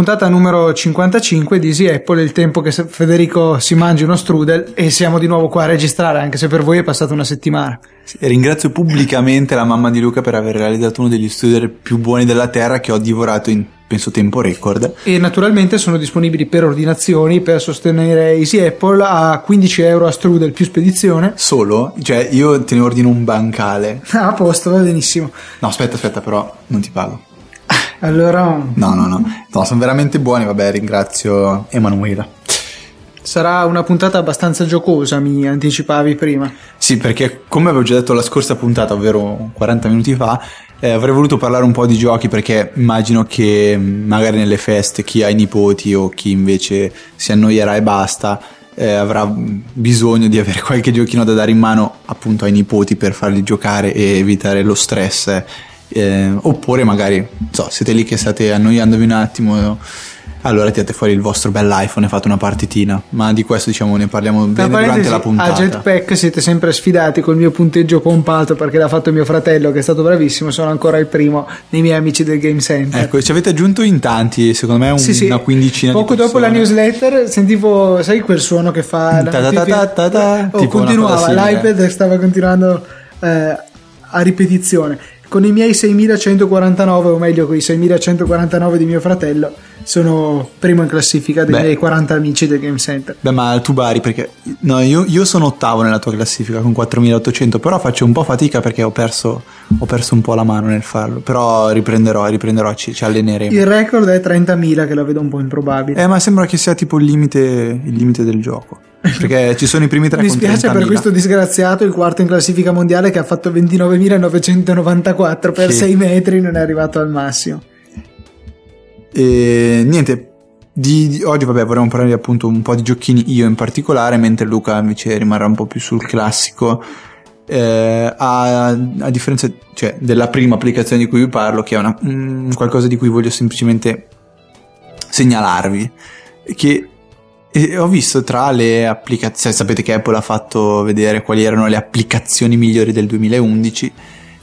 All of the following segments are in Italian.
puntata numero 55 di Easy Apple, il tempo che Federico si mangi uno strudel e siamo di nuovo qua a registrare, anche se per voi è passata una settimana. Sì, ringrazio pubblicamente la mamma di Luca per aver realizzato uno degli strudel più buoni della terra che ho divorato in penso tempo record. E naturalmente sono disponibili per ordinazioni per sostenere Easy Apple a 15 euro a strudel più spedizione. Solo? Cioè io te ne ordino un bancale. Ah, a posto, va benissimo. No, aspetta, aspetta, però non ti pago. Allora... No, no, no, no, sono veramente buoni, vabbè, ringrazio Emanuela. Sarà una puntata abbastanza giocosa, mi anticipavi prima. Sì, perché come avevo già detto la scorsa puntata, ovvero 40 minuti fa, eh, avrei voluto parlare un po' di giochi perché immagino che magari nelle feste chi ha i nipoti o chi invece si annoierà e basta eh, avrà bisogno di avere qualche giochino da dare in mano appunto ai nipoti per farli giocare e evitare lo stress eh, oppure magari so, siete lì che state annoiandovi un attimo allora tirate fuori il vostro bell'iPhone e fate una partitina. Ma di questo diciamo ne parliamo bene durante la puntata a Jetpack siete sempre sfidati col mio punteggio pompato perché l'ha fatto mio fratello che è stato bravissimo sono ancora il primo dei miei amici del Game Center. Ecco ci avete aggiunto in tanti secondo me un, sì, sì. una quindicina poco dopo la newsletter sentivo sai quel suono che fa oh, continuava l'iPad stava continuando eh, a ripetizione con i miei 6149 o meglio con i 6149 di mio fratello sono primo in classifica dei Beh. miei 40 amici del Game Center. Beh ma tu bari perché no, io, io, sono ottavo nella tua classifica con 4800 però faccio un po' fatica perché ho perso, ho perso un po' la mano nel farlo. Però riprenderò, riprenderò ci, ci alleneremo. Il record è 30.000 che la vedo un po' improbabile. Eh ma sembra che sia tipo il limite, il limite del gioco perché ci sono i primi tre mi spiace per questo disgraziato il quarto in classifica mondiale che ha fatto 29.994 per 6 metri non è arrivato al massimo. E niente di, di, oggi vabbè vorremmo parlare appunto un po' di giochini io in particolare mentre Luca invece rimarrà un po' più sul classico. Eh, a, a, differenza cioè, della prima applicazione di cui vi parlo che è una, mm, qualcosa di cui voglio semplicemente segnalarvi che e ho visto tra le applicazioni, sapete che Apple ha fatto vedere quali erano le applicazioni migliori del 2011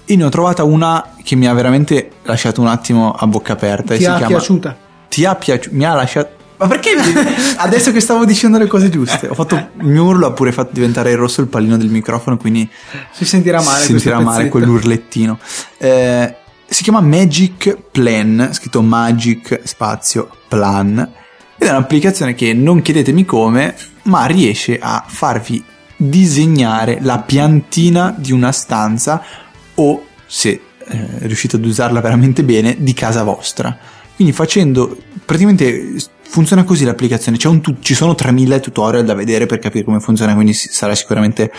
e ne ho trovata una che mi ha veramente lasciato un attimo a bocca aperta. Ti ha chiama, piaciuta? Ti ha piaciuta? Mi ha lasciato... Ma perché adesso che stavo dicendo le cose giuste? Ho fatto il mio urlo, ha pure fatto diventare rosso il pallino del microfono, quindi si sentirà male. Si sentirà male quell'urlettino. Eh, si chiama Magic Plan, scritto Magic spazio Plan ed è un'applicazione che non chiedetemi come, ma riesce a farvi disegnare la piantina di una stanza o, se eh, riuscite ad usarla veramente bene, di casa vostra. Quindi facendo, praticamente funziona così l'applicazione, un, ci sono 3000 tutorial da vedere per capire come funziona, quindi sarà sicuramente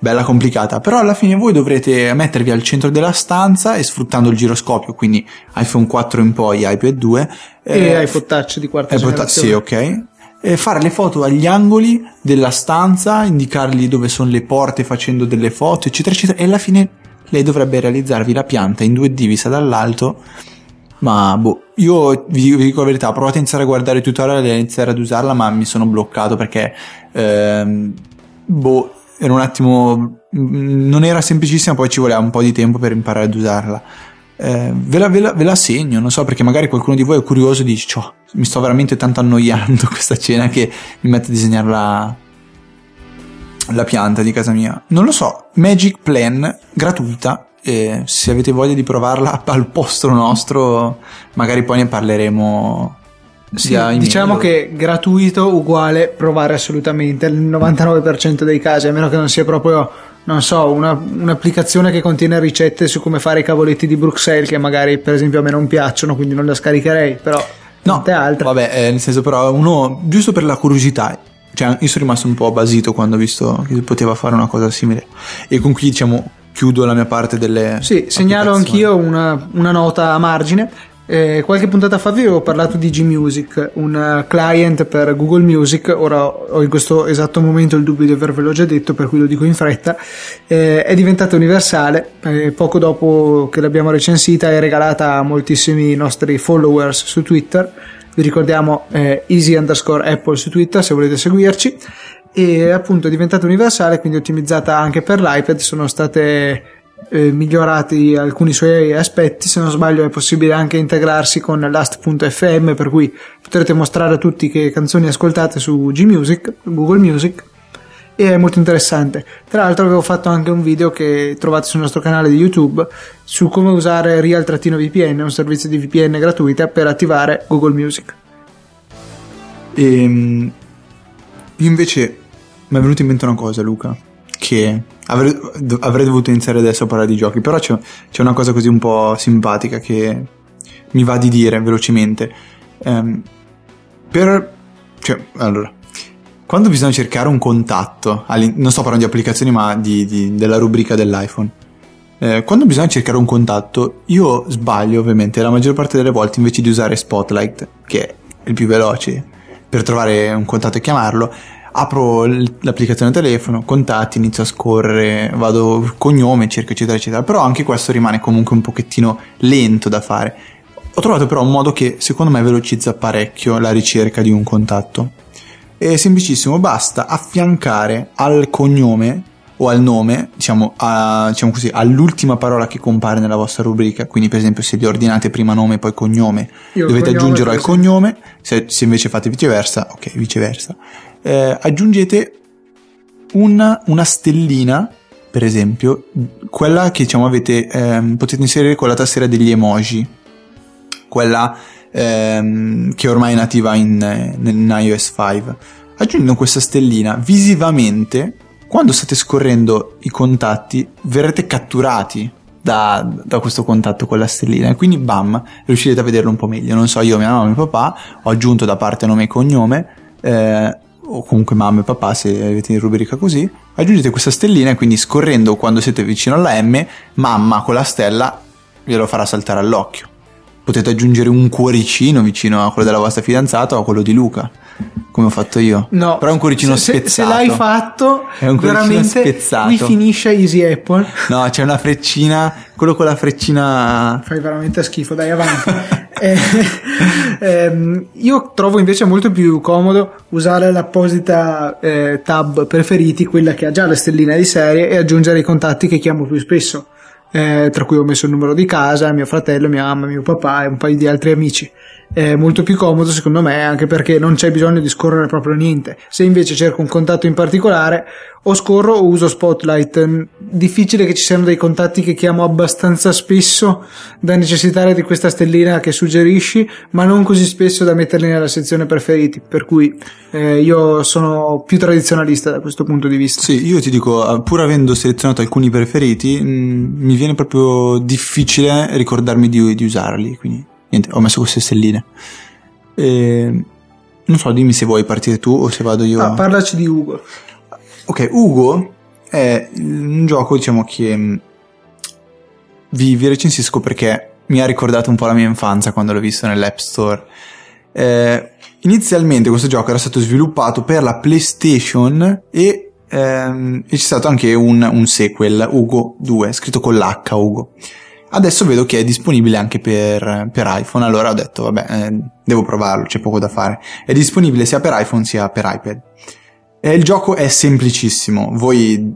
bella complicata, però alla fine voi dovrete mettervi al centro della stanza e sfruttando il giroscopio, quindi iPhone 4 in poi, iPad 2 e eh, iPod Touch di quarta iPod generazione. Sì, ok. E fare le foto agli angoli della stanza, indicargli dove sono le porte facendo delle foto, eccetera, eccetera, e alla fine lei dovrebbe realizzarvi la pianta in 2D vista dall'alto. Ma boh, io vi, vi dico la verità, ho provato a iniziare a guardare i tutorial e a iniziare ad usarla, ma mi sono bloccato perché ehm, boh, era un attimo non era semplicissima poi ci voleva un po' di tempo per imparare ad usarla. Eh, ve, la, ve, la, ve, la, segno non so perché magari qualcuno di voi è curioso e dice oh, mi sto veramente tanto annoiando questa cena che mi mette a disegnare la, la pianta di casa mia. Non lo so Magic Plan gratuita e se avete voglia di provarla al posto nostro magari poi ne parleremo sì, diciamo che gratuito uguale provare assolutamente. Nel 99% dei casi, a meno che non sia proprio, non so, una, un'applicazione che contiene ricette su come fare i cavoletti di Bruxelles che magari per esempio a me non piacciono, quindi non la scaricherei, però no, altre. Vabbè, eh, nel senso però uno, giusto per la curiosità, cioè io sono rimasto un po' basito quando ho visto che poteva fare una cosa simile. E con cui diciamo chiudo la mia parte delle... Sì, segnalo anch'io una, una nota a margine eh, qualche puntata fa vi avevo parlato di G-Music, un eh, client per Google Music, ora ho in questo esatto momento il dubbio di avervelo già detto, per cui lo dico in fretta, eh, è diventata universale, eh, poco dopo che l'abbiamo recensita è regalata a moltissimi nostri followers su Twitter, vi ricordiamo eh, easy underscore apple su Twitter se volete seguirci, e appunto è diventata universale, quindi ottimizzata anche per l'iPad, sono state eh, migliorati alcuni suoi aspetti. Se non sbaglio, è possibile anche integrarsi con Last.fm, per cui potrete mostrare a tutti che canzoni ascoltate su G-Music, Google Music. E è molto interessante. Tra l'altro, avevo fatto anche un video che trovate sul nostro canale di YouTube su come usare Real-VPN, un servizio di VPN gratuita per attivare Google Music. E, ehm, invece mi è venuta in mente una cosa, Luca, che avrei, avrei, dovuto iniziare adesso a parlare di giochi, però c'è, c'è, una cosa così un po' simpatica che mi va di dire velocemente. Um, per... Cioè, allora, quando bisogna cercare un contatto, non sto parlando di applicazioni ma di, di, della rubrica dell'iPhone, eh, quando bisogna cercare un contatto, io sbaglio ovviamente la maggior parte delle volte invece di usare Spotlight, che è il più veloce per trovare un contatto e chiamarlo, apro l'applicazione telefono, contatti, inizio a scorrere, vado cognome, cerco eccetera eccetera, però anche questo rimane comunque un pochettino lento da fare. Ho trovato però un modo che secondo me velocizza parecchio la ricerca di un contatto. È semplicissimo, basta affiancare al cognome o al nome, diciamo, a, diciamo così, all'ultima parola che compare nella vostra rubrica. Quindi, per esempio, se li ordinate prima nome e poi cognome, Io dovete aggiungerlo al cognome. Se, se, invece fate viceversa, ok, viceversa. Eh, aggiungete una, una, stellina, per esempio, quella che diciamo avete, ehm, potete inserire con la tastiera degli emoji, quella ehm, che ormai è nativa in, in iOS 5. Aggiungendo questa stellina visivamente quando state scorrendo i contatti verrete catturati da, da, questo contatto con la stellina. E quindi bam riuscirete a vederlo un po' meglio. Non so io mia mamma e mio papà ho aggiunto da parte nome e cognome eh, o comunque mamma e papà se avete in rubrica così aggiungete questa stellina e quindi scorrendo quando siete vicino alla M mamma con la stella glielo farà saltare all'occhio potete aggiungere un cuoricino vicino a quello della vostra fidanzata o a quello di Luca come ho fatto io. No, però è un cuoricino se, spezzato. Se l'hai fatto, è un veramente spezzato. qui finisce Easy Apple. No, c'è una freccina, quello con la freccina. Fai veramente schifo, dai avanti. eh, ehm, io trovo invece molto più comodo usare l'apposita eh, tab preferiti, quella che ha già la stellina di serie, e aggiungere i contatti che chiamo più spesso. Eh, tra cui ho messo il numero di casa, mio fratello, mia mamma, mio papà e un paio di altri amici è molto più comodo secondo me anche perché non c'è bisogno di scorrere proprio niente. Se invece cerco un contatto in particolare o scorro o uso Spotlight. Difficile che ci siano dei contatti che chiamo abbastanza spesso da necessitare di questa stellina che suggerisci ma non così spesso da metterli nella sezione preferiti per cui eh, io sono più tradizionalista da questo punto di vista. Sì io ti dico pur avendo selezionato alcuni preferiti mh, mm, mi viene proprio difficile ricordarmi di, di usarli quindi Niente, ho messo queste stelline. E, non so, dimmi se vuoi partire tu o se vado io. Ah, parlaci di Ugo. Ok, Ugo è un gioco, diciamo, che mm, vi, vi recensisco perché mi ha ricordato un po' la mia infanzia quando l'ho visto nell'App Store. Eh, inizialmente questo gioco era stato sviluppato per la PlayStation e, ehm, e c'è stato anche un, un, sequel, Ugo 2, scritto con l'H, Ugo. Adesso vedo che è disponibile anche per, per iPhone, allora ho detto vabbè, eh, devo provarlo, c'è poco da fare. È disponibile sia per iPhone sia per iPad. E il gioco è semplicissimo, voi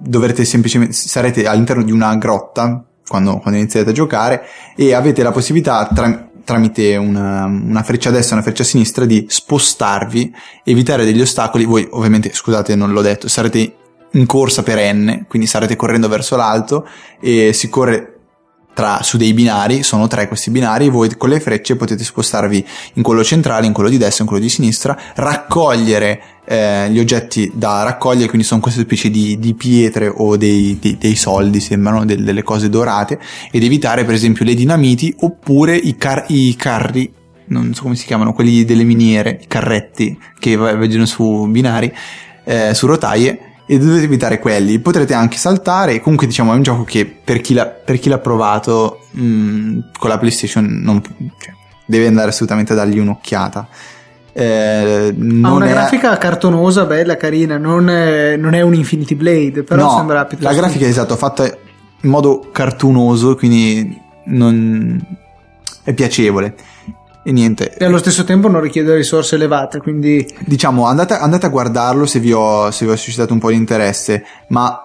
dovrete semplicemente, sarete all'interno di una grotta quando, quando iniziate a giocare e avete la possibilità tra, tramite una, una, freccia a destra e una freccia a sinistra di spostarvi, evitare degli ostacoli. Voi ovviamente, scusate, non l'ho detto, sarete in corsa perenne, quindi sarete correndo verso l'alto e si corre tra, su dei binari, sono tre questi binari, voi con le frecce potete spostarvi in quello centrale, in quello di destra, in quello di sinistra, raccogliere eh, gli oggetti da raccogliere, quindi sono queste specie di, di pietre o dei, dei, dei soldi, sembrano del, delle cose dorate, ed evitare per esempio le dinamiti oppure i, car- i carri non so come si chiamano, quelli delle miniere, i carretti che vedono su binari, eh, su rotaie, e dovete evitare quelli. Potrete anche saltare. Comunque, diciamo, è un gioco che per chi l'ha, per chi l'ha provato mh, mm, con la PlayStation non, cioè, deve andare assolutamente a dargli un'occhiata. Eh, ha una è... grafica cartonosa, bella, carina. Non è, non è, un Infinity Blade, però no, sembra piuttosto. La grafica è esatto, fatta in modo cartunoso, quindi non... è piacevole. E niente. E allo stesso tempo non richiede risorse elevate, quindi... Diciamo, andate, andate a guardarlo se vi, ho, se vi ho suscitato un po' di interesse, ma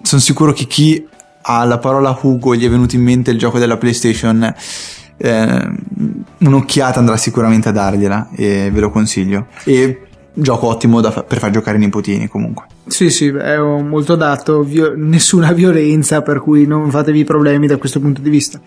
sono sicuro che chi alla parola Hugo gli è venuto in mente il gioco della PlayStation, eh, un'occhiata andrà sicuramente a dargliela e ve lo consiglio. E gioco ottimo fa- per far giocare i nipotini comunque. Sì, sì, è molto dato, vio- nessuna violenza, per cui non fatevi problemi da questo punto di vista.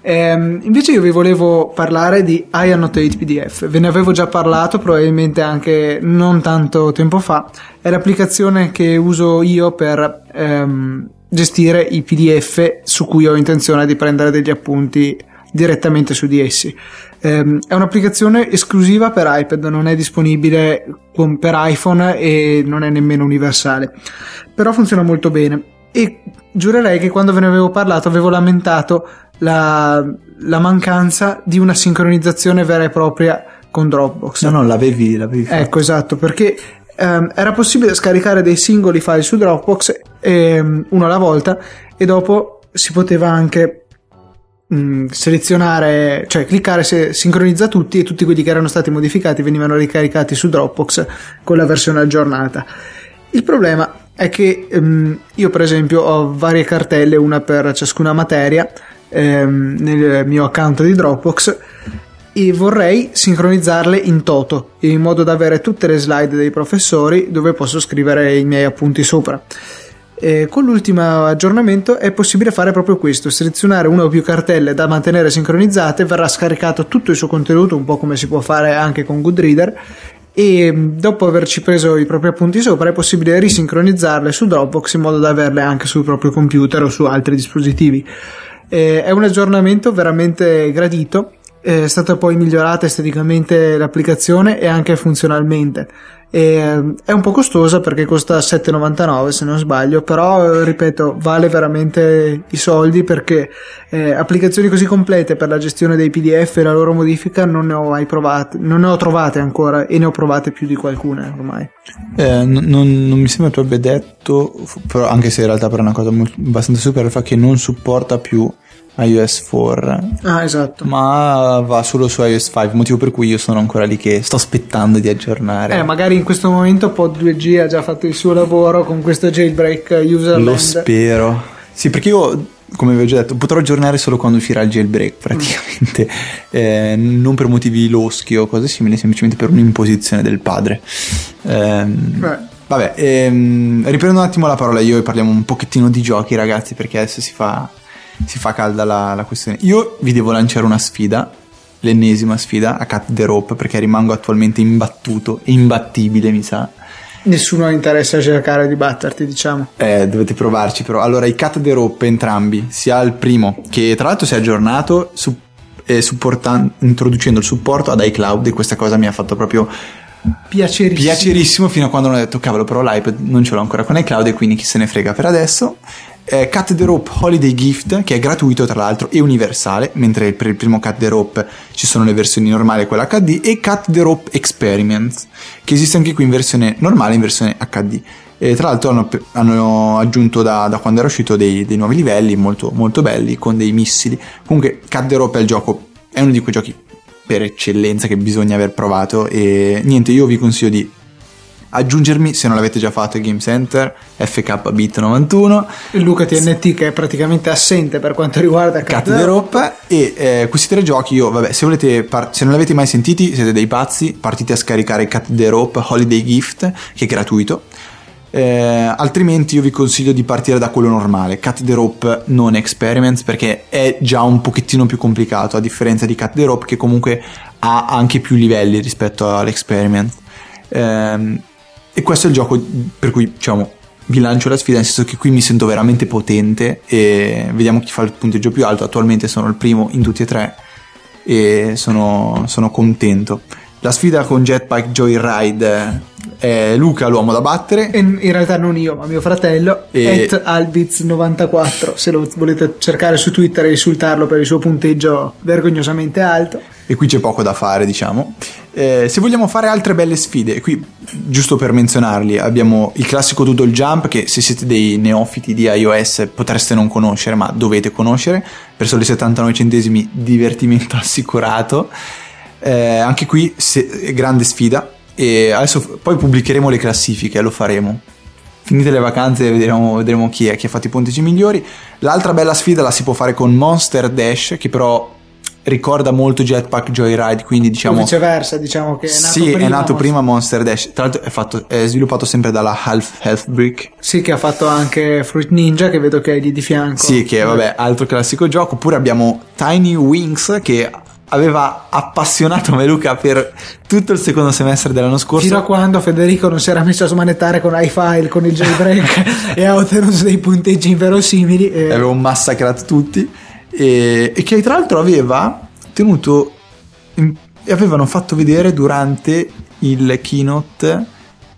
Ehm, invece io vi volevo parlare di iAnnotate PDF, ve ne avevo già parlato probabilmente anche non tanto tempo fa, è l'applicazione che uso io per ehm, gestire i PDF su cui ho intenzione di prendere degli appunti direttamente su di essi. Ehm, è un'applicazione esclusiva per iPad, non è disponibile con, per iPhone e non è nemmeno universale, però funziona molto bene. E giurerei che quando ve ne avevo parlato avevo lamentato la, la mancanza di una sincronizzazione vera e propria con Dropbox. No, no, l'avevi, l'avevi fatto. Ecco, esatto, perché ehm, era possibile scaricare dei singoli file su Dropbox ehm, uno alla volta e dopo si poteva anche mh, mm, selezionare, cioè cliccare se sincronizza tutti e tutti quelli che erano stati modificati venivano ricaricati su Dropbox con la versione aggiornata. Il problema è che ehm, io per esempio ho varie cartelle, una per ciascuna materia ehm, nel mio account di Dropbox e vorrei sincronizzarle in toto in modo da avere tutte le slide dei professori dove posso scrivere i miei appunti sopra. E con l'ultimo aggiornamento è possibile fare proprio questo, selezionare una o più cartelle da mantenere sincronizzate, verrà scaricato tutto il suo contenuto, un po' come si può fare anche con Goodreader, e dopo averci preso i propri appunti sopra è possibile risincronizzarle su Dropbox in modo da averle anche sul proprio computer o su altri dispositivi. Eh, è un aggiornamento veramente gradito, è stata poi migliorata esteticamente l'applicazione e anche funzionalmente. E, eh, è un po' costosa perché costa 7,99 se non sbaglio, però ripeto, vale veramente i soldi perché eh, applicazioni così complete per la gestione dei PDF e la loro modifica non ne ho mai provate, non ne ho trovate ancora e ne ho provate più di qualcuna ormai. Eh, non, non, mi sembra tu abbia detto, però, anche se in realtà per una cosa molto, abbastanza super, il fatto che non supporta più iOS 4. Ah, esatto. Ma va solo su iOS 5, motivo per cui io sono ancora lì che sto aspettando di aggiornare. Eh, magari in questo momento Pod 2G ha già fatto il suo lavoro con questo jailbreak user Lo spero. Sì, perché io come vi ho già detto, potrò aggiornare solo quando uscirà il jailbreak praticamente, mm. eh, non per motivi loschi o cose simili, semplicemente per un'imposizione del padre. Eh, vabbè, ehm, riprendo un attimo la parola io e parliamo un pochettino di giochi ragazzi perché adesso si fa si fa calda la, la questione. Io vi devo lanciare una sfida, l'ennesima sfida a Cut the Rope, perché rimango attualmente imbattuto, imbattibile mi sa. Nessuno ha interesse a cercare di batterti, diciamo. Eh, dovete provarci però. Allora, i Cut the Rope entrambi, sia il primo, che tra l'altro si è aggiornato su, eh, introducendo il supporto ad iCloud e questa cosa mi ha fatto proprio piacerissimo. piacerissimo fino a quando non ho detto cavolo però l'iPad non ce l'ho ancora con iCloud e quindi chi se ne frega per adesso eh, Cut the Rope Holiday Gift che è gratuito tra l'altro e universale mentre per il primo Cut the Rope ci sono le versioni normali e quella HD e Cut the Rope Experiments che esiste anche qui in versione normale e in versione HD e tra l'altro hanno, hanno aggiunto da, da, quando era uscito dei, dei, nuovi livelli molto, molto belli con dei missili. Comunque Cut the Rope è il gioco è uno di quei giochi per eccellenza che bisogna aver provato e niente io vi consiglio di aggiungermi se non l'avete già fatto a Game Center FK Bit 91 Luca TNT che è praticamente assente per quanto riguarda Cat the Rope e eh, questi tre giochi io vabbè se volete par- se non l'avete mai sentiti siete dei pazzi partite a scaricare Cat the Rope Holiday Gift che è gratuito. Eh, altrimenti io vi consiglio di partire da quello normale. Cut the Rope non Experiments perché è già un pochettino più complicato a differenza di Cut the Rope che comunque ha anche più livelli rispetto all'Experiment. Eh, e questo è il gioco per cui diciamo vi lancio la sfida nel senso che qui mi sento veramente potente e vediamo chi fa il punteggio più alto. Attualmente sono il primo in tutti e tre e sono, sono contento. La sfida con Jetpack Joyride è Luca l'uomo da battere. E in realtà non io ma mio fratello e... Albiz94 se lo volete cercare su Twitter e insultarlo per il suo punteggio vergognosamente alto e qui c'è poco da fare diciamo eh, se vogliamo fare altre belle sfide qui giusto per menzionarli abbiamo il classico Doodle Jump che se siete dei neofiti di iOS potreste non conoscere ma dovete conoscere per soli 79 centesimi divertimento assicurato eh, anche qui se, grande sfida e adesso poi pubblicheremo le classifiche, lo faremo. finite le vacanze vedremo, vedremo chi è chi ha fatto i punteggi migliori. L'altra bella sfida la si può fare con Monster Dash, che però ricorda molto Jetpack Joyride, quindi O diciamo... viceversa, diciamo che è nato sì, prima. è nato ma- prima Monster Dash. Tra l'altro è, fatto- è sviluppato sempre dalla Half Health Brick. Sì, che ha fatto anche Fruit Ninja, che vedo che è lì di fianco. Sì, che vabbè, altro classico gioco. Oppure abbiamo Tiny Wings che aveva appassionato Meluca per tutto il secondo semestre dell'anno scorso. Fino a quando Federico non si era messo a smanettare con iFile, con il jailbreak e ha ottenuto dei punteggi inverosimili. E... avevo massacrato tutti e, e che tra l'altro aveva tenuto in- e avevano fatto vedere durante il keynote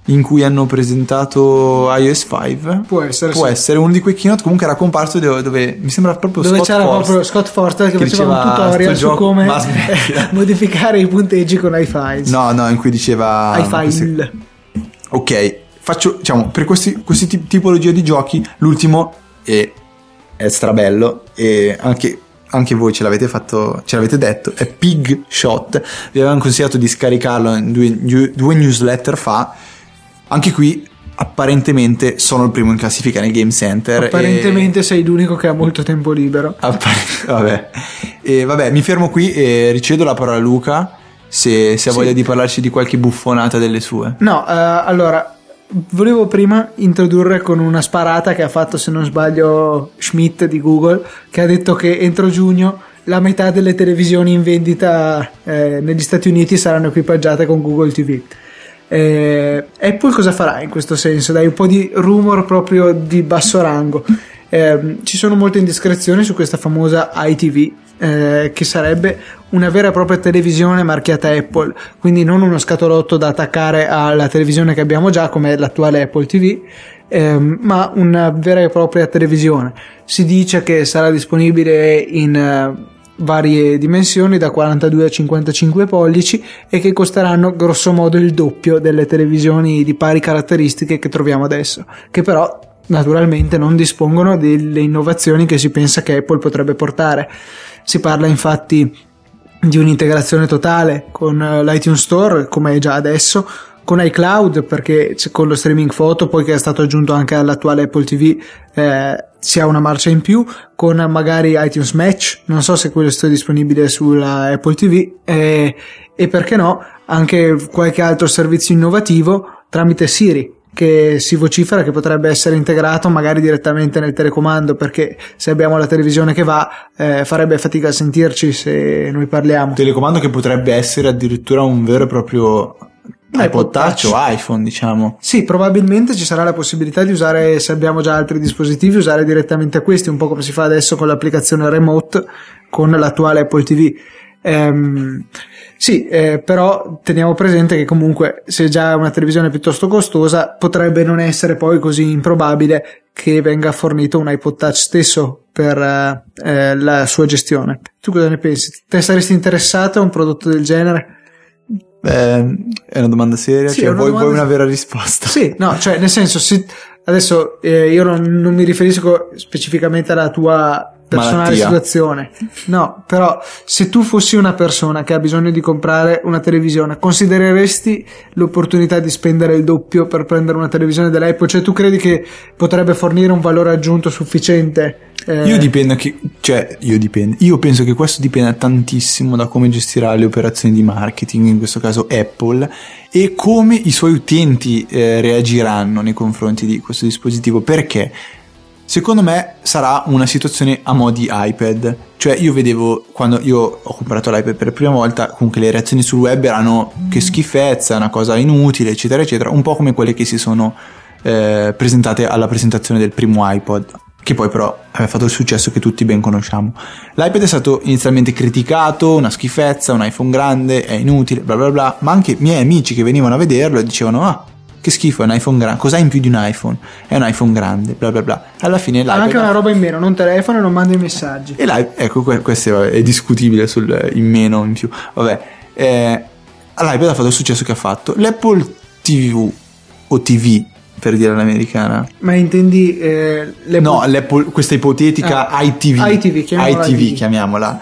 in cui hanno presentato iOS 5 Può essere, può sì. essere uno di quei keynote comunque era comparso dove, dove mi sembra proprio Dove Scott c'era Forst. proprio Scott Forster che, che faceva un tutorial "Sto su come ma smettila." modificare i punteggi con iFiles. no no in cui diceva iFile. Ok, faccio, diciamo, per questi, questi tip- tipologie di giochi, l'ultimo è, strabello e anche, anche voi ce l'avete fatto, ce l'avete detto, è Pig Shot. Vi avevamo consigliato di scaricarlo in due, due newsletter fa. Anche qui, apparentemente, sono il primo in classifica nel Game Center. e- Apparentemente sei l'unico che ha molto tempo libero. Appare- vabbè. E vabbè, mi fermo qui e ricedo la parola a Luca. Se, se ha Sì. voglia di parlarci di qualche buffonata delle sue. No, eh, allora, volevo prima introdurre con una sparata che ha fatto, se non sbaglio, Schmidt di Google, che ha detto che entro giugno la metà delle televisioni in vendita eh, negli Stati Uniti saranno equipaggiate con Google TV. Eh, Apple cosa farà in questo senso? Dai un po' di rumor proprio di basso rango. Eh, ci sono molte indiscrezioni su questa famosa iTV, eh, che sarebbe una vera e propria televisione marchiata Apple, quindi non uno scatolotto da attaccare alla televisione che abbiamo già, come l'attuale Apple TV, ehm, ma una vera e propria televisione. Si dice che sarà disponibile in eh, varie dimensioni, da 42 a 55 pollici, e che costeranno grosso modo il doppio delle televisioni di pari caratteristiche che troviamo adesso, che però naturalmente non dispongono delle innovazioni che si pensa che Apple potrebbe portare. Si parla infatti di un'integrazione totale con eh, l'iTunes Store, come è già adesso, con iCloud, perché con lo streaming foto, poi che è stato aggiunto anche all'attuale Apple TV, eh, si ha una marcia in più, con magari iTunes Match, non so se quello sia disponibile sulla Apple TV, eh, e perché no, anche qualche altro servizio innovativo tramite Siri che si vocifera che potrebbe essere integrato magari direttamente nel telecomando perché se abbiamo la televisione che va eh, farebbe fatica a sentirci se noi parliamo telecomando che potrebbe essere addirittura un vero e proprio iPod Touch. o iPhone, diciamo. Sì, probabilmente ci sarà la possibilità di usare, se abbiamo già altri dispositivi, usare direttamente questi, un po' come si fa adesso con l'applicazione remote con l'attuale Apple TV. Ehm, sì, eh, però teniamo presente che comunque se già è una televisione piuttosto costosa, potrebbe non essere poi così improbabile che venga fornito un iPod Touch stesso per eh, eh, la sua gestione. Tu cosa ne pensi? Te saresti interessato a un prodotto del genere? Beh, è una domanda seria, Sì, cioè, una vuoi, domanda- vuoi una vera risposta? Sì, no, cioè nel senso, se, adesso eh, io non, non mi riferisco specificamente alla tua personale Malattia. situazione, no, però se tu fossi una persona che ha bisogno di comprare una televisione, considereresti l'opportunità di spendere il doppio per prendere una televisione dell'Apple? Cioè tu credi che potrebbe fornire un valore aggiunto sufficiente? Eh, Io dipendo che, cioè, io dipendo. Io penso che questo dipenda tantissimo da come gestirà le operazioni di marketing, in questo caso Apple, e come i suoi utenti eh, reagiranno nei confronti di questo dispositivo. Perché? Secondo me sarà una situazione a mo' di iPad. Cioè, io vedevo quando io ho comprato l'iPad per la prima volta, comunque le reazioni sul web erano che schifezza, una cosa inutile, eccetera, eccetera, un po' come quelle che si sono eh, presentate alla presentazione del primo iPod, che poi però aveva fatto il successo che tutti ben conosciamo. L'iPad è stato inizialmente criticato, una schifezza, un iPhone grande, è inutile, bla bla bla, ma anche miei amici che venivano a vederlo e dicevano ah, che schifo, è un iPhone grande, cos'ha in più di un iPhone? È un iPhone grande, bla bla bla. Alla fine ha l'iPad... anche una roba in meno, non telefono e non manda i messaggi. E l'iPad, ecco, que- questo è, è discutibile sul in meno o in più. Vabbè, eh, l'iPad ha fatto il successo che ha fatto. L'Apple TV o TV per dire all'americana. Ma intendi eh, le No, l'Apple, questa ipotetica Ah, ITV. ITV, chiamiamola ITV, chiamiamola.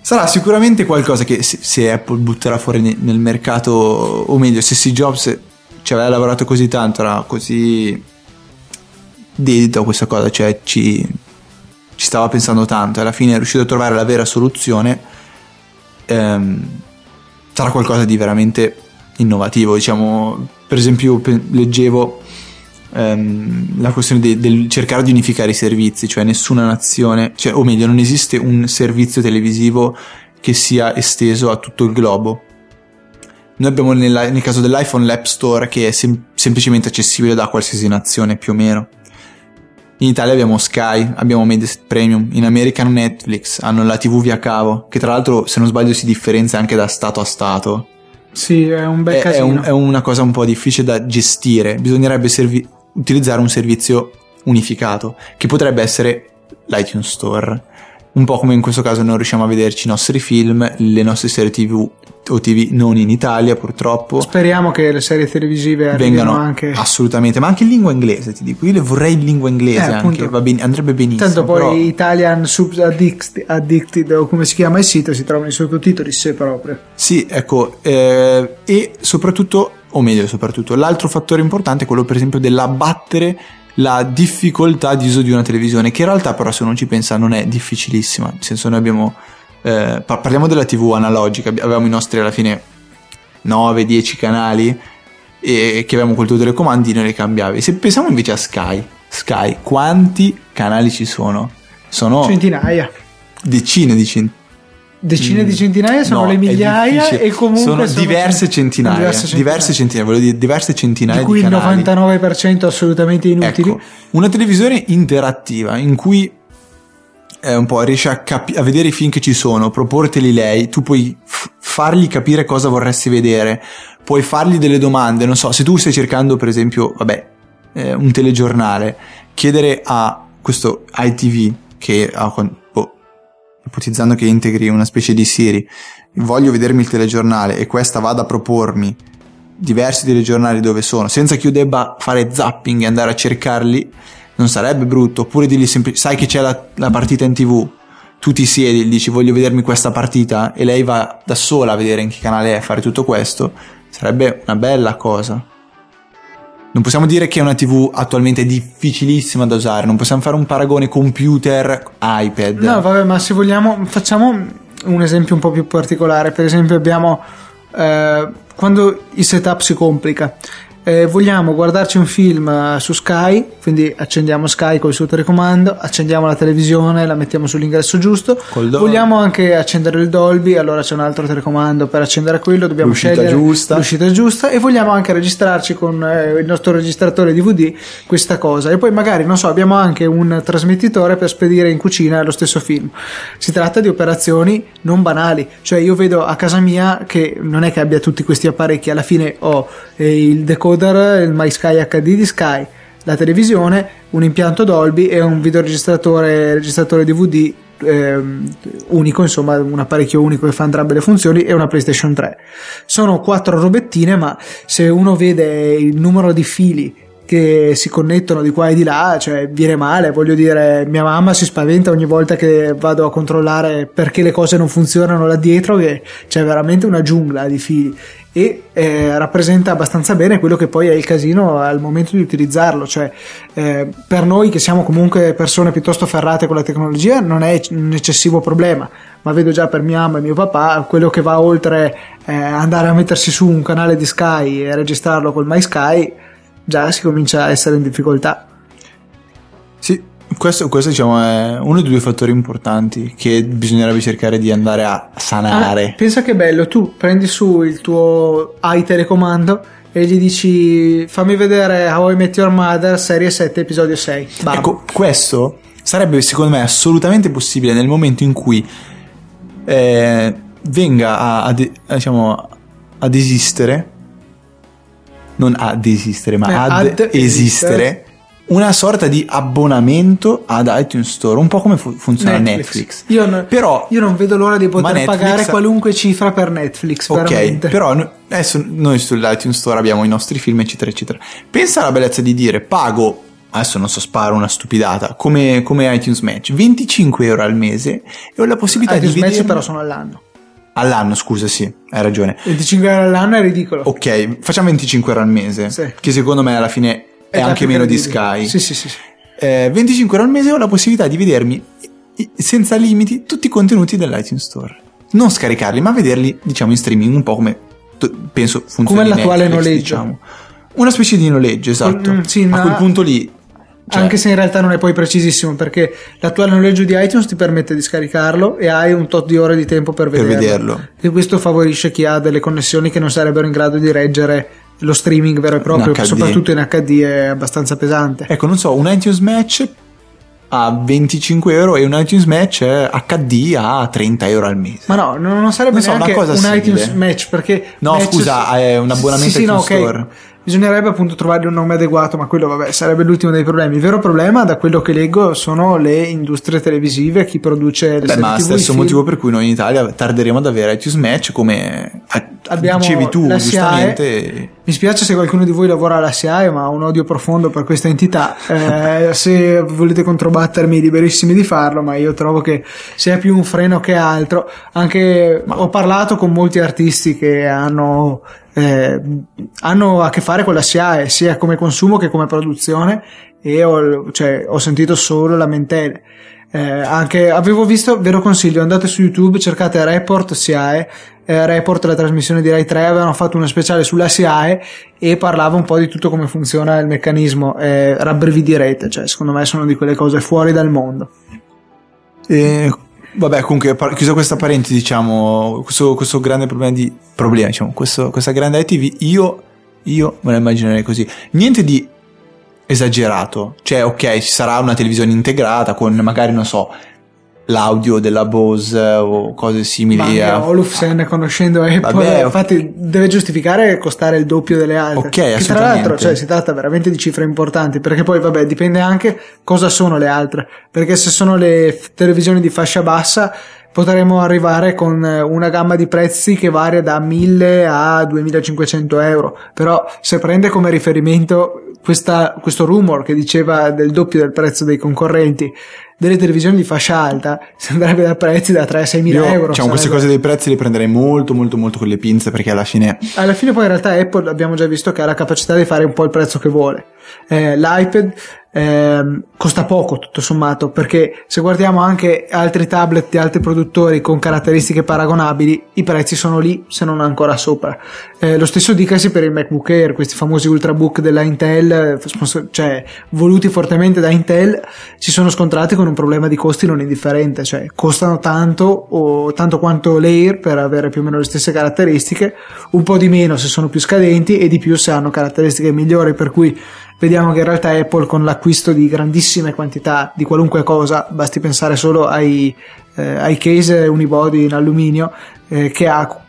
Sarà sicuramente qualcosa che se, se Apple butterà fuori ne- nel mercato, o meglio, se Steve Jobs ci aveva lavorato così tanto, era così dedito a questa cosa, cioè ci, ci stava pensando tanto alla fine è riuscito a trovare la vera soluzione. Ehm, sarà qualcosa di veramente innovativo, diciamo, per esempio pe- leggevo ehm, la questione de- del cercare di unificare i servizi, cioè nessuna nazione, cioè, o meglio, non esiste un servizio televisivo che sia esteso a tutto il globo. Noi abbiamo nella- nel caso dell'iPhone l'App Store che è sem- semplicemente accessibile da qualsiasi nazione più o meno. In Italia abbiamo Sky, abbiamo Mediaset Premium, in America hanno Netflix, hanno la TV via cavo, che tra l'altro se non sbaglio si differenzia anche da stato a stato. Sì, è un bel È, è casino. un- è una cosa un po' difficile da gestire, bisognerebbe servi- utilizzare un servizio unificato, che potrebbe essere l'iTunes Store. Un po' come in questo caso non riusciamo a vederci i nostri film, le nostre serie TV o TV non in Italia purtroppo. Speriamo che le serie televisive Vengano anche. assolutamente, ma anche in lingua inglese ti dico. Io le vorrei in lingua inglese Eh, anche, bene- andrebbe benissimo. Tanto poi però- Italian Subs Addicted, Addicted o come si chiama il sito si trovano i sottotitoli se proprio. Sì, ecco, eh, e soprattutto, o meglio soprattutto, l'altro fattore importante è quello per esempio dell'abbattere la difficoltà di uso di una televisione, che in realtà però se uno ci pensa non è difficilissima, nel senso noi abbiamo, eh, par- parliamo della TV analogica, avevamo i nostri alla fine 9-10 canali e che avevamo col tuo telecomandino e le cambiavi. Se pensiamo invece a Sky, Sky, quanti canali ci sono? Sono Centinaia. decine di centinaia. Decine di centinaia sono No, le migliaia e comunque sono, diverse cent- centinaia, diverse diverse centinaia, voglio dire diverse centinaia di di, cui il canali. 99% assolutamente inutili. Ecco, una televisione interattiva in cui è un po' riesci a, capi- a vedere i film che ci sono, proporteli lei, tu puoi f- fargli capire cosa vorresti vedere, puoi fargli delle domande, non so, se tu stai cercando per esempio, vabbè, eh, un telegiornale, chiedere a questo ITV che ha ipotizzando che integri una specie di Siri, voglio vedermi il telegiornale e questa vada a propormi diversi telegiornali dove sono, senza che io debba fare zapping e andare a cercarli, non sarebbe brutto. Oppure dirgli sempli- sai che c'è la, la partita in tv, tu ti siedi e dici voglio vedermi questa partita? E lei va da sola a vedere in che canale è, fare tutto questo, sarebbe una bella cosa. Non possiamo dire che è una TV attualmente difficilissima da usare, non possiamo fare un paragone computer iPad. No, vabbè, ma se vogliamo, facciamo un esempio un po' più particolare. Per esempio, abbiamo eh, quando il setup si complica. Eh, vogliamo guardarci un film eh, su Sky, quindi accendiamo Sky col suo telecomando, accendiamo la televisione, la mettiamo sull'ingresso giusto. Vogliamo anche accendere il Dolby, allora c'è un altro telecomando per accendere quello, dobbiamo L'uscita scegliere giusta. l'uscita giusta e vogliamo anche registrarci con eh, il nostro registratore DVD questa cosa e poi magari non so abbiamo anche un trasmettitore per spedire in cucina lo stesso film si tratta di operazioni non banali cioè io vedo a casa mia che non è che abbia tutti questi apparecchi alla fine ho eh, il decoder il MySky HD di Sky la televisione un impianto Dolby e un videoregistratore registratore DVD ehm, unico, insomma, un apparecchio unico che fa entrambe le funzioni e una PlayStation 3. Sono quattro robettine, ma se uno vede il numero di fili che si connettono di qua e di là, cioè viene male, voglio dire, mia mamma si spaventa ogni volta che vado a controllare perché le cose non funzionano là dietro, che c'è veramente una giungla di fili. E eh, rappresenta abbastanza bene quello che poi è il casino al momento di utilizzarlo, cioè eh, per noi che siamo comunque persone piuttosto ferrate con la tecnologia non è un eccessivo problema, ma vedo già per mia mamma e mio papà quello che va oltre eh, andare a mettersi su un canale di Sky e registrarlo col MySky già si comincia a essere in difficoltà. Sì, questo, questo, diciamo è uno dei due fattori importanti che bisognerebbe cercare di andare a sanare. Ah, pensa che bello, tu prendi su il tuo iTelecomando e gli dici fammi vedere How I Met Your Mother serie 7 episodio 6. Bam. Ecco, questo sarebbe secondo me assolutamente possibile nel momento in cui eh, venga a, a, diciamo, ad esistere, non a desistere, ma Eh, ad, ad esistere, esistere. una sorta di abbonamento ad iTunes Store, un po' come fu- funziona Netflix. Io, non, Però io non vedo l'ora di poter Netflix pagare qualunque cifra per Netflix. Ok, veramente. però no- adesso noi sull'iTunes Store abbiamo i nostri film, eccetera, eccetera. Pensa alla bellezza di dire pago, adesso non so, sparo una stupidata, come, come iTunes Match, 25 euro al mese e ho la possibilità iTunes di Match vedere... però sono all'anno. All'anno, scusa, sì, hai ragione. 25 euro all'anno è ridicolo. Ok, facciamo 25 euro al mese, Sì. che secondo me alla fine è, già anche meno di. Sky. Sì, sì, sì. sì. eh, 25 euro al mese ho la possibilità di vedermi senza limiti tutti i contenuti dell'iTunes Store. Non scaricarli, ma vederli, diciamo, in streaming, un po' come penso funzioni Come l'attuale Netflix, noleggio. Diciamo. Una specie di noleggio, esatto. Mm, sì, A ma- quel punto lì... cioè, Anche se in realtà non è poi precisissimo perché l'attuale noleggio di iTunes ti permette di scaricarlo e hai un tot di ore di tempo per Per vederlo. vederlo. E questo favorisce chi ha delle connessioni che non sarebbero in grado di reggere lo streaming vero e proprio, In soprattutto in HD è abbastanza pesante. Ecco, non so, un iTunes Match a 25 euro e un iTunes Match HD a 30 euro al mese. Ma no, non sarebbe Non so, una neanche cosa un simile. iTunes Match perché No, Match- scusa, è un abbonamento sì, sì, no, iTunes ok. Store. Bisognerebbe appunto trovare un nome adeguato, ma quello vabbè sarebbe l'ultimo dei problemi. Il vero problema, da quello che leggo, sono le industrie televisive, chi produce le Beh, serie ma TV, stesso motivo per cui noi in Italia tarderemo ad avere iTunes Match come Abbiamo dicevi tu giustamente. Mi spiace se qualcuno di voi lavora alla SIAE, ma ho un odio profondo per questa entità. Eh, se volete controbattermi, liberissimi di farlo, ma io trovo che sia più un freno che altro. Anche ho parlato con molti artisti che hanno, eh, hanno a che fare con la SIAE, sia come consumo che come produzione, e ho, cioè, ho sentito solo lamentele. Eh, anche avevo visto, ve lo consiglio, andate su YouTube, cercate Report SIAE, eh, Report, la trasmissione di Rai 3, avevano fatto uno speciale sulla SIAE e parlava un po' di tutto come funziona il meccanismo, eh, rabbrividirete, cioè secondo me sono di quelle cose fuori dal mondo. E, vabbè, comunque, chiusa questa parentesi, diciamo, questo, questo grande problema di problema, diciamo, questo- questa grande ITV, io, io me la immaginerei così. Niente di esagerato, cioè, ok, ci sarà una televisione integrata con magari, non so, l'audio della Bose o cose simili. Ma a- Olufsen, conoscendo Apple, Vabbè, infatti deve giustificare costare il doppio delle altre. Ok, che tra l'altro, cioè, si tratta veramente di cifre importanti, perché poi, vabbè, dipende anche cosa sono le altre. Perché se sono le f- televisioni di fascia bassa, potremo arrivare con eh, una gamma di prezzi che varia da 1000 a 2500 euro. Però, se prende come riferimento questa- questo rumor che diceva del doppio del prezzo dei concorrenti, delle televisioni di fascia alta, si andrebbe da prezzi da 3 a 6 mila euro. diciamo, queste sarebbe- cose dei prezzi le prenderei molto, molto, molto con le pinze perché alla fine alla fine poi in realtà Apple abbiamo già visto che ha la capacità di fare un po' il prezzo che vuole. Eh, L'iPad ehm, costa poco tutto sommato perché se guardiamo anche altri tablet di altri produttori con caratteristiche paragonabili i prezzi sono lì se non ancora sopra. Eh, lo stesso dicasi per il MacBook Air, questi famosi ultrabook della Intel, eh, cioè voluti fortemente da Intel, si sono scontrati con un problema di costi non indifferente, cioè costano tanto o tanto quanto l'Air per avere più o meno le stesse caratteristiche, un po' di meno se sono più scadenti e di più se hanno caratteristiche migliori, per cui vediamo che in realtà Apple con l'acquisto di grandissime quantità di qualunque cosa, basti pensare solo ai, eh, ai case unibody in alluminio, eh, che ha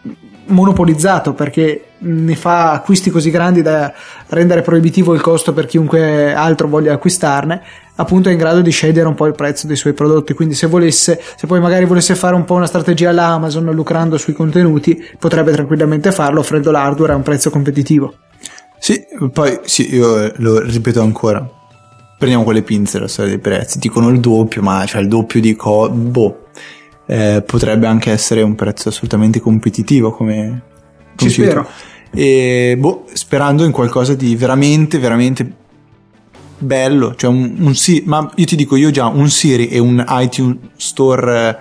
monopolizzato perché ne fa acquisti così grandi da rendere proibitivo il costo per chiunque altro voglia acquistarne appunto è in grado di scegliere un po' il prezzo dei suoi prodotti quindi se volesse se poi magari volesse fare un po' una strategia alla lucrando sui contenuti potrebbe tranquillamente farlo offrendo l'hardware a un prezzo competitivo Sì, poi sì, io eh, lo ripeto ancora. Prendiamo con le pinze la storia dei prezzi. Dicono il doppio, ma cioè il doppio di co... Boh. Eh, potrebbe anche essere un prezzo assolutamente competitivo come... Ci dici spero. E boh, sperando in qualcosa di veramente, veramente bello. Cioè un, un Siri, ma io ti dico, io già un Siri e un iTunes Store eh,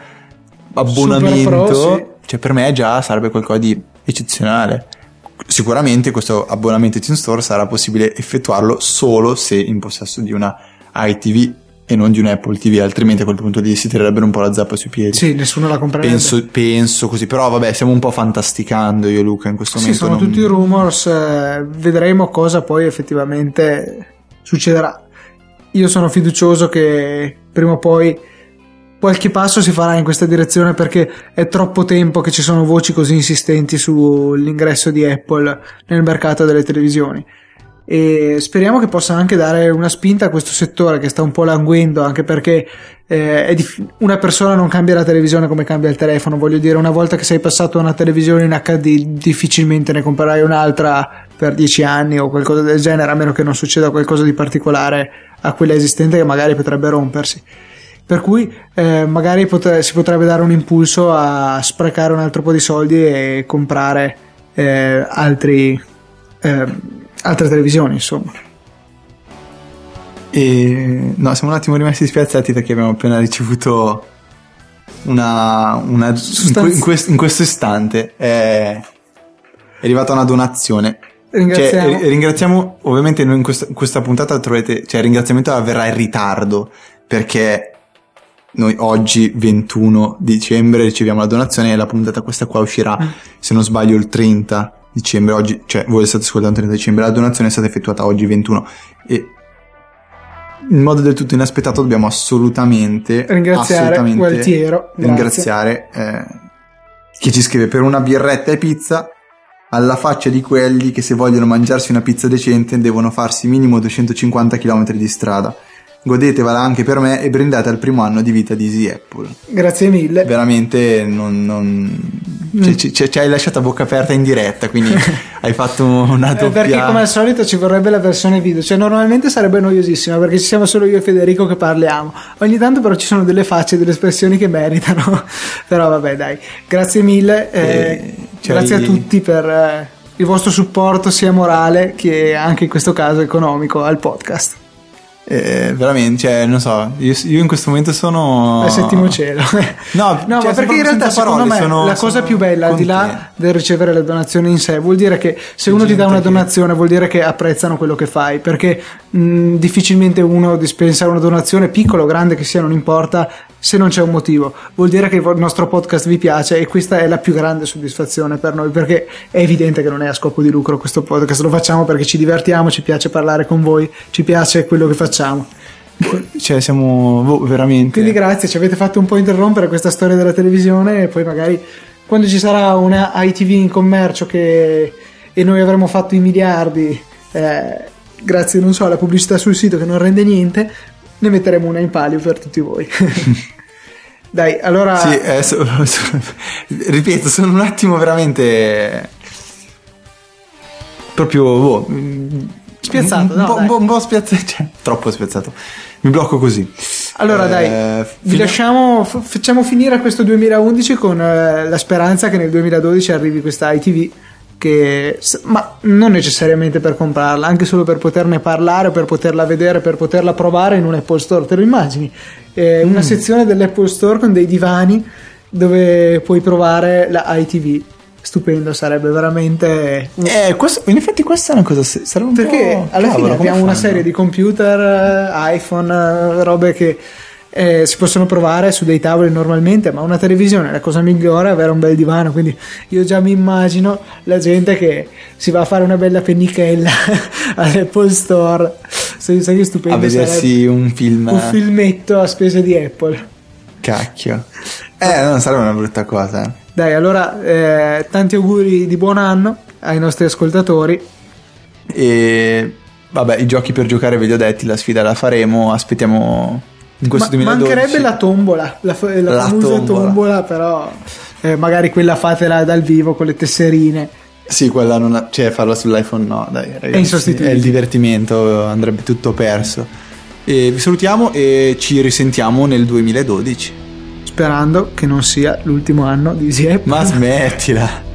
abbonamento. Pro, sì. Cioè per me già sarebbe qualcosa di eccezionale. Sicuramente questo abbonamento iTunes Store sarà possibile effettuarlo solo se in possesso di una iTV e non di un Apple TV, altrimenti a quel punto lì si tirerebbero un po' la zappa sui piedi. sì nessuno la comprerebbe Penso, penso così, però vabbè, stiamo un po' fantasticando io e Luca in questo Sì, momento. sono non- tutti rumors, eh, vedremo cosa poi effettivamente succederà. Io sono fiducioso che prima o poi qualche passo si farà in questa direzione perché è troppo tempo che ci sono voci così insistenti sull'ingresso di Apple nel mercato delle televisioni. E speriamo che possa anche dare una spinta a questo settore che sta un po' languendo anche perché eh, dif- una persona non cambia la televisione come cambia il telefono. Voglio dire una volta che sei passato a una televisione in HD difficilmente ne comprerai un'altra per dieci anni o qualcosa del genere a meno che non succeda qualcosa di particolare a quella esistente che magari potrebbe rompersi. Per cui eh, magari potre- si potrebbe dare un impulso a sprecare un altro po' di soldi e comprare eh, altri, eh, altre televisioni insomma E no, siamo un attimo rimasti spiazzati perché abbiamo appena ricevuto una, una in, Sostanzi- que- in quest- in questo istante è, è arrivata una donazione. Ringraziamo. Cioè, ri- ringraziamo, ovviamente noi in questa, in questa puntata troverete, cioè il ringraziamento avverrà in ritardo perché noi oggi 21 dicembre riceviamo la donazione e la puntata questa qua uscirà, Mm. se non sbaglio, il 30 dicembre, oggi, cioè voi state ascoltando il 30 dicembre, la donazione è stata effettuata oggi 21 e in modo del tutto inaspettato dobbiamo assolutamente Ringraziare assolutamente Gualtiero, ringraziare eh, chi ci scrive per una birretta e pizza alla faccia di quelli che se vogliono mangiarsi una pizza decente devono farsi minimo 250 km di strada. Godetevela anche per me e brindate al primo anno di vita di Easy Apple. Grazie mille. Veramente non, non- cioè, ci, ci- hai lasciato a bocca aperta in diretta, quindi hai fatto una Eh, doppia... perché come al solito ci vorrebbe la versione video, cioè normalmente sarebbe noiosissima perché ci siamo solo io e Federico che parliamo. Ogni tanto però ci sono delle facce, delle espressioni che meritano. però vabbè, dai. Grazie mille. eh, Eh, cioè, grazie a tutti per eh, il vostro supporto sia morale che anche in questo caso economico al podcast. Eh, veramente, cioè, non so, io, io in questo momento sono... Al settimo cielo. No, No, cioè, ma perché in realtà secondo me sono- la cosa più bella, al di là del ricevere le donazioni in sé, vuol dire che se uno ti dà una che- donazione vuol dire che apprezzano quello che fai, perché mh, difficilmente uno dispensa una donazione, piccola o grande che sia, non importa, se non c'è un motivo. Vuol dire che il nostro podcast vi piace e questa è la più grande soddisfazione per noi, perché è evidente che non è a scopo di lucro questo podcast, lo facciamo perché ci divertiamo, ci piace parlare con voi, ci piace quello che facciamo. Cioè, siamo boh, veramente... Quindi grazie, ci avete fatto un po' interrompere questa storia della televisione e poi magari quando ci sarà una ITV in commercio che, e noi avremo fatto i miliardi, eh, grazie non so alla pubblicità sul sito che non rende niente, ne metteremo una in palio per tutti voi. Dai, allora... Sì, eh, so- so- ripeto, sono un attimo veramente... Proprio... boh, mm, Spiazzato, un, no, un po', un po' spiazzato, cioè, troppo spiazzato. Mi blocco così. Allora Eh, dai, vi fino- lasciamo, facciamo finire questo 2011 con eh, la speranza che nel 2012 arrivi questa ITV, che, ma non necessariamente per comprarla, anche solo per poterne parlare, per poterla vedere, per poterla provare in un Apple Store, te lo immagini? Eh, Mm. Una sezione dell'Apple Store con dei divani dove puoi provare la ITV. Stupendo, sarebbe veramente Eh, questo- in effetti questa è una cosa... Sarebbe un perché po'... alla cavolo, fine abbiamo una fanno? serie di computer, eh, iPhone, eh, robe che eh, si possono provare su dei tavoli normalmente, ma una televisione la cosa migliore è avere un bel divano, quindi io già mi immagino la gente che si va a fare una bella pennichella all'Apple Store, sai, sai che stupendo A vedersi un film... un filmetto a spese di Apple. Cacchio. Eh, non sarebbe una brutta cosa. eh. Dai, allora eh, tanti auguri di buon anno ai nostri ascoltatori. E vabbè, i giochi per giocare ve li ho detti, la sfida la faremo, aspettiamo in questo Ma- 2012. mancherebbe la tombola, la, la La famosa tombola. tombola. però eh, magari quella fatela dal vivo con le tesserine. Sì, quella non ha- cioè farla sull'iPhone no, dai ragazzi. insostituibile. È il divertimento, andrebbe tutto perso. E vi salutiamo e ci risentiamo nel 2012. Sperando che non sia l'ultimo anno di Apple. Ma smettila.